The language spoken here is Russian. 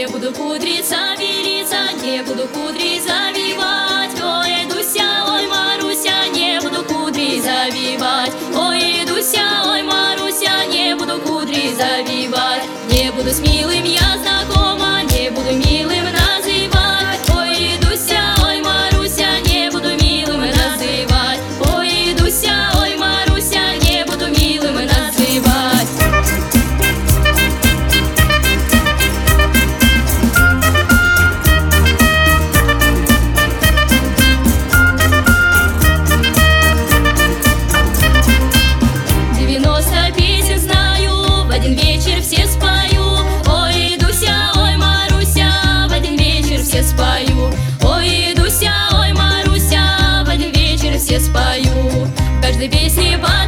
не буду кудриться, белиться, не буду кудри завивать. Ой, Дуся, ой, Маруся, не буду кудри завивать. Ой, Дуся, ой, Маруся, не буду кудри завивать. Не буду с милым я каждой песни по